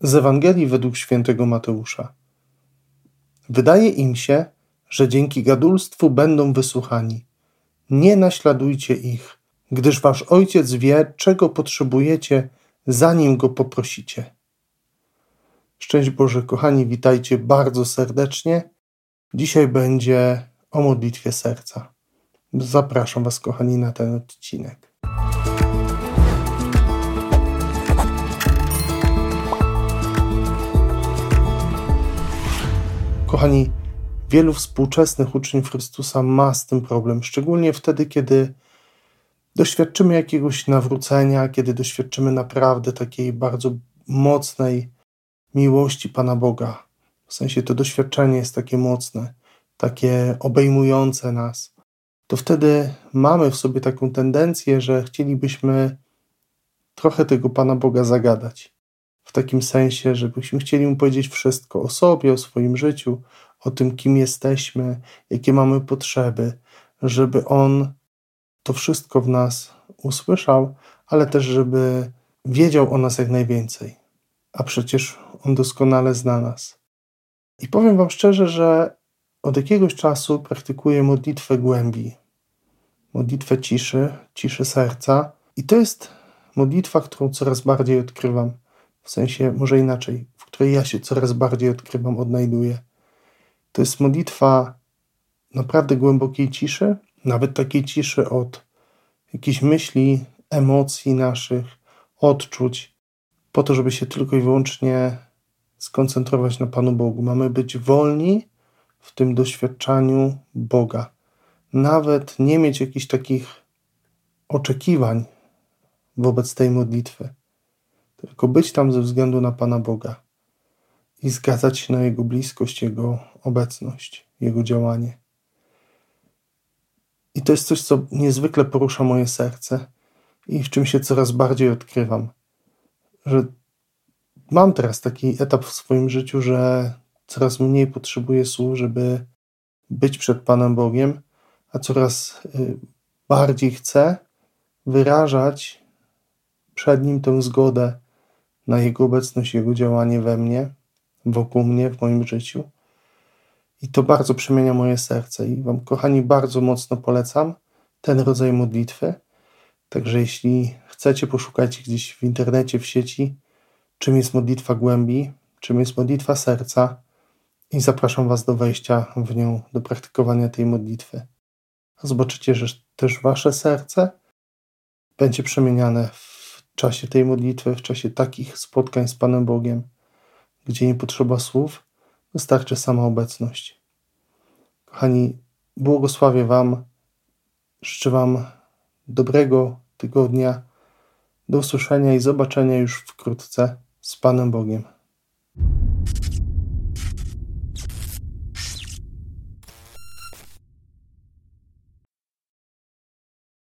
Z Ewangelii według świętego Mateusza. Wydaje im się, że dzięki gadulstwu będą wysłuchani. Nie naśladujcie ich, gdyż wasz ojciec wie, czego potrzebujecie, zanim go poprosicie. Szczęść Boże, kochani, witajcie bardzo serdecznie. Dzisiaj będzie o modlitwie serca. Zapraszam Was, kochani, na ten odcinek. Kochani, wielu współczesnych uczniów Chrystusa ma z tym problem, szczególnie wtedy, kiedy doświadczymy jakiegoś nawrócenia, kiedy doświadczymy naprawdę takiej bardzo mocnej miłości Pana Boga. W sensie to doświadczenie jest takie mocne, takie obejmujące nas. To wtedy mamy w sobie taką tendencję, że chcielibyśmy trochę tego Pana Boga zagadać w takim sensie, żebyśmy chcieli mu powiedzieć wszystko o sobie, o swoim życiu, o tym, kim jesteśmy, jakie mamy potrzeby, żeby on to wszystko w nas usłyszał, ale też, żeby wiedział o nas jak najwięcej. A przecież on doskonale zna nas. I powiem Wam szczerze, że od jakiegoś czasu praktykuję modlitwę głębi, modlitwę ciszy, ciszy serca, i to jest modlitwa, którą coraz bardziej odkrywam w sensie może inaczej, w której ja się coraz bardziej odkrywam, odnajduję. To jest modlitwa naprawdę głębokiej ciszy, nawet takiej ciszy od jakichś myśli, emocji naszych, odczuć, po to, żeby się tylko i wyłącznie skoncentrować na Panu Bogu. Mamy być wolni w tym doświadczaniu Boga. Nawet nie mieć jakichś takich oczekiwań wobec tej modlitwy tylko być tam ze względu na Pana Boga i zgadzać się na Jego bliskość, Jego obecność, Jego działanie. I to jest coś, co niezwykle porusza moje serce i w czym się coraz bardziej odkrywam, że mam teraz taki etap w swoim życiu, że coraz mniej potrzebuję słów, żeby być przed Panem Bogiem, a coraz y, bardziej chcę wyrażać przed Nim tę zgodę na Jego obecność, Jego działanie we mnie, wokół mnie, w moim życiu. I to bardzo przemienia moje serce. I Wam, kochani, bardzo mocno polecam ten rodzaj modlitwy. Także jeśli chcecie, poszukajcie gdzieś w internecie, w sieci, czym jest modlitwa głębi, czym jest modlitwa serca i zapraszam Was do wejścia w nią, do praktykowania tej modlitwy. Zobaczycie, że też Wasze serce będzie przemieniane w czasie tej modlitwy, w czasie takich spotkań z Panem Bogiem, gdzie nie potrzeba słów, wystarczy sama obecność. Kochani, błogosławię Wam, życzę Wam dobrego tygodnia, do usłyszenia i zobaczenia już wkrótce z Panem Bogiem.